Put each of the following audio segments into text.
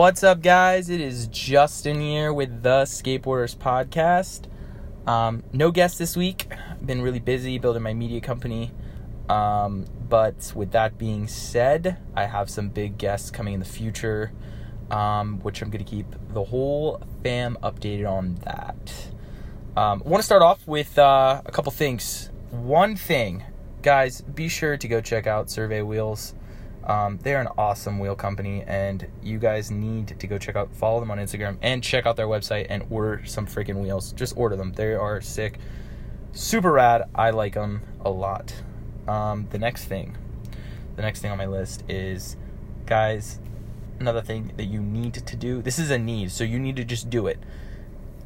What's up, guys? It is Justin here with the Skateboarders Podcast. Um, no guest this week. Been really busy building my media company. Um, but with that being said, I have some big guests coming in the future, um, which I'm going to keep the whole fam updated on that. Um, I want to start off with uh, a couple things. One thing, guys, be sure to go check out Survey Wheels. Um, they're an awesome wheel company, and you guys need to go check out, follow them on Instagram, and check out their website and order some freaking wheels. Just order them; they are sick, super rad. I like them a lot. Um, the next thing, the next thing on my list is, guys, another thing that you need to do. This is a need, so you need to just do it.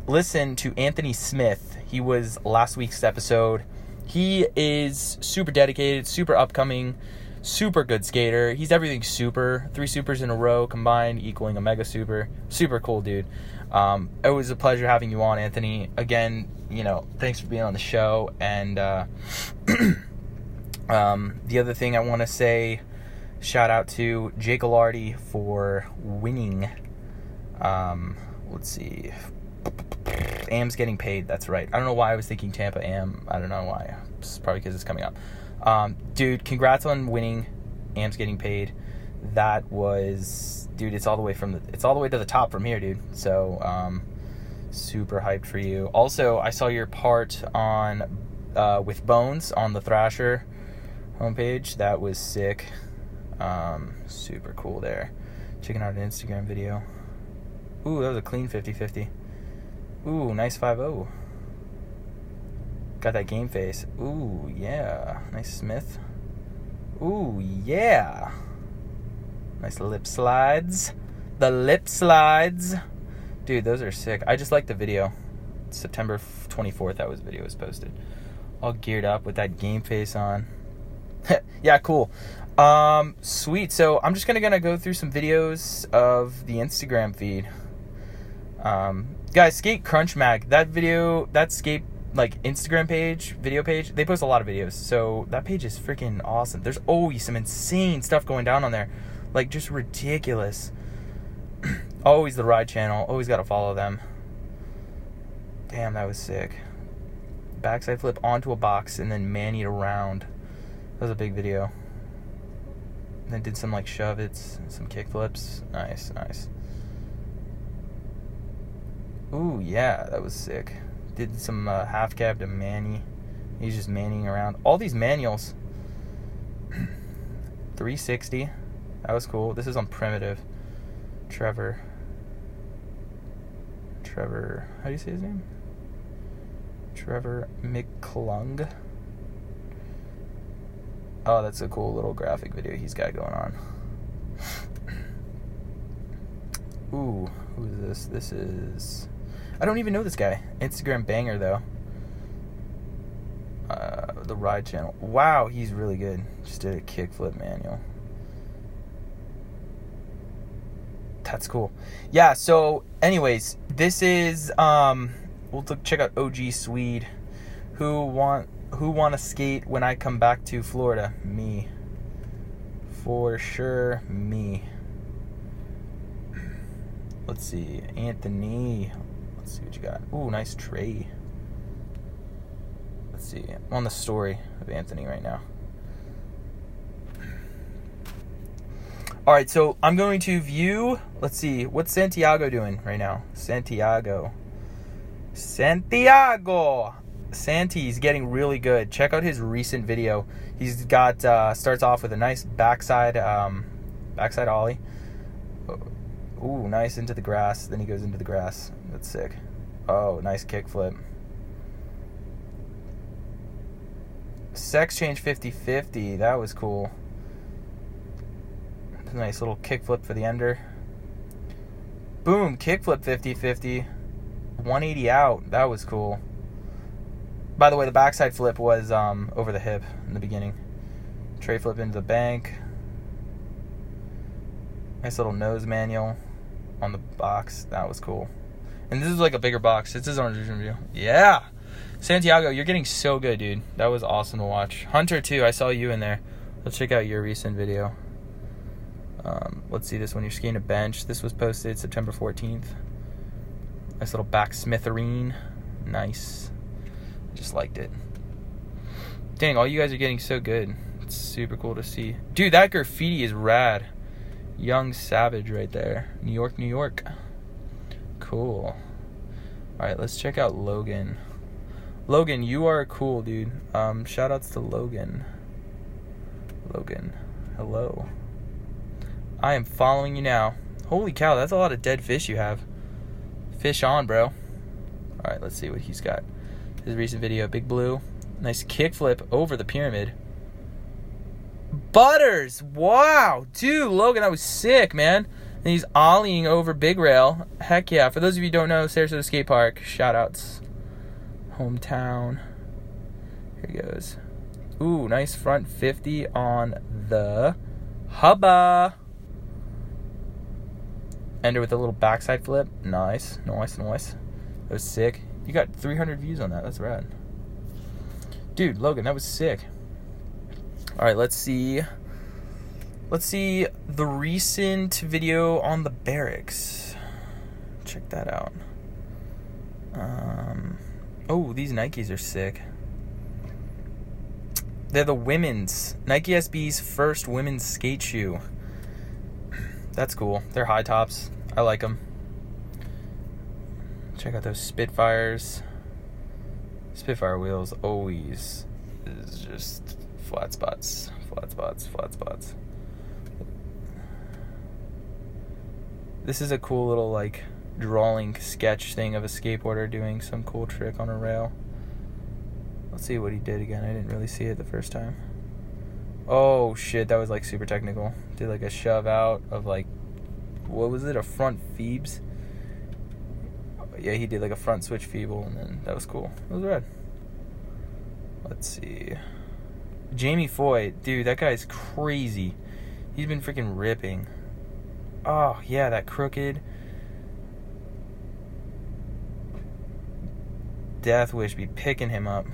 Listen to Anthony Smith. He was last week's episode. He is super dedicated, super upcoming super good skater. He's everything super. Three supers in a row combined equaling a mega super. Super cool, dude. Um, it was a pleasure having you on, Anthony. Again, you know, thanks for being on the show. And uh, um, the other thing I want to say, shout out to Jake Alardi for winning. Um, let's see. Am's getting paid. That's right. I don't know why I was thinking Tampa Am. I don't know why. It's probably because it's coming up. Um, dude, congrats on winning. Am's getting paid. That was, dude. It's all the way from the. It's all the way to the top from here, dude. So, um, super hyped for you. Also, I saw your part on uh, with Bones on the Thrasher homepage. That was sick. Um, super cool there. Checking out an Instagram video. Ooh, that was a clean 50-50. Ooh, nice 5-0. Got that game face. Ooh, yeah. Nice Smith. Ooh, yeah. Nice lip slides. The lip slides. Dude, those are sick. I just like the video. September 24th, that was video was posted. All geared up with that game face on. yeah, cool. Um, sweet. So I'm just gonna gonna go through some videos of the Instagram feed. Um, guys, Skate Crunch Mag. That video, that skate like Instagram page, video page, they post a lot of videos. So that page is freaking awesome. There's always some insane stuff going down on there. Like just ridiculous. always the ride channel. Always got to follow them. Damn, that was sick. Backside flip onto a box and then manied around. That was a big video. Then did some like shove its, and some kick flips. Nice, nice. Ooh, yeah, that was sick did some uh, half cab to Manny. He's just manning around. All these manuals. 360. That was cool. This is on primitive. Trevor. Trevor. How do you say his name? Trevor McClung. Oh, that's a cool little graphic video he's got going on. Ooh, who is this? This is I don't even know this guy. Instagram banger though. Uh, the ride channel. Wow, he's really good. Just did a kickflip manual. That's cool. Yeah. So, anyways, this is um. We'll check out OG Swede. Who want who want to skate when I come back to Florida? Me. For sure, me. Let's see, Anthony. Let's see what you got. Ooh, nice tray. Let's see. I'm on the story of Anthony right now. All right, so I'm going to view. Let's see. What's Santiago doing right now? Santiago. Santiago. Santi's getting really good. Check out his recent video. He's got uh, starts off with a nice backside um, backside ollie. Ooh, nice into the grass. Then he goes into the grass. That's sick. Oh, nice kickflip. Sex change 50 50. That was cool. Nice little kickflip for the ender. Boom, kickflip 50 50. 180 out. That was cool. By the way, the backside flip was um, over the hip in the beginning. Tray flip into the bank. Nice little nose manual on the box. That was cool. And this is like a bigger box. It's his own review. Yeah. Santiago, you're getting so good, dude. That was awesome to watch. Hunter, too. I saw you in there. Let's check out your recent video Um, let's see this one. You're skiing a bench. This was posted September 14th. Nice little back smitherine. Nice. Just liked it. Dang, all you guys are getting so good. It's super cool to see. Dude, that graffiti is rad. Young Savage right there. New York, New York. Cool. Alright, let's check out Logan. Logan, you are cool, dude. Um, shout outs to Logan. Logan. Hello. I am following you now. Holy cow, that's a lot of dead fish you have. Fish on, bro. Alright, let's see what he's got. His recent video, Big Blue. Nice kickflip over the pyramid. Butters! Wow! Dude, Logan, that was sick, man. And he's ollieing over Big Rail. Heck yeah. For those of you who don't know, Sarasota Skate Park, shout outs. Hometown. Here he goes. Ooh, nice front 50 on the hubba. Ender with a little backside flip. Nice, nice, nice. That was sick. You got 300 views on that. That's rad. Dude, Logan, that was sick. All right, let's see. Let's see the recent video on the barracks. Check that out. Um, oh, these Nikes are sick. They're the women's Nike SB's first women's skate shoe. That's cool. They're high tops. I like them. Check out those Spitfires. Spitfire wheels always is just flat spots, flat spots, flat spots. This is a cool little like drawing sketch thing of a skateboarder doing some cool trick on a rail. Let's see what he did again. I didn't really see it the first time. Oh shit, that was like super technical. Did like a shove out of like what was it? A front feebles? Yeah, he did like a front switch feeble and then that was cool. It was red. Let's see. Jamie Foy, dude, that guy's crazy. He's been freaking ripping. Oh, yeah, that crooked. Death Wish be picking him up.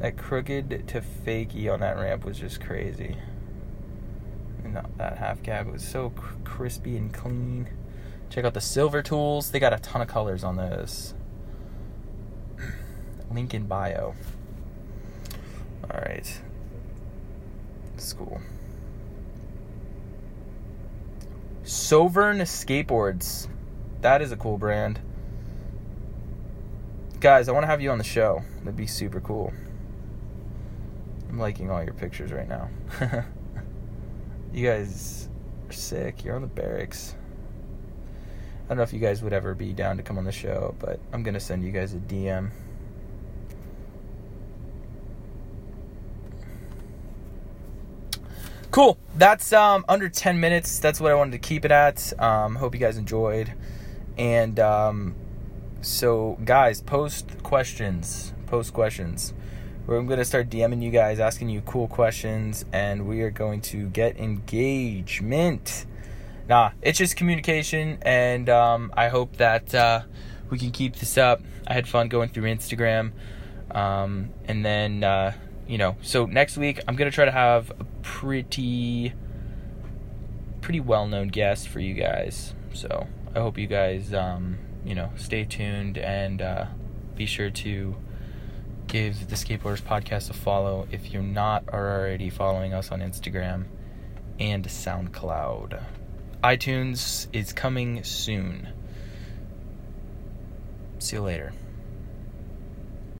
That crooked to fakie on that ramp was just crazy. That half cab was so cr- crispy and clean. Check out the silver tools. They got a ton of colors on those. Link in bio. School. Sovern Skateboards. That is a cool brand. Guys, I want to have you on the show. That'd be super cool. I'm liking all your pictures right now. you guys are sick. You're on the barracks. I don't know if you guys would ever be down to come on the show, but I'm going to send you guys a DM. Cool. That's um, under 10 minutes. That's what I wanted to keep it at. Um, hope you guys enjoyed. And um, so, guys, post questions. Post questions. We're going to start DMing you guys, asking you cool questions, and we are going to get engagement. Nah, it's just communication, and um, I hope that uh, we can keep this up. I had fun going through Instagram. Um, and then, uh, you know, so next week I'm going to try to have pretty pretty well-known guest for you guys. So I hope you guys, um, you know, stay tuned and uh, be sure to give the Skateboarders Podcast a follow if you're not already following us on Instagram and SoundCloud. iTunes is coming soon. See you later.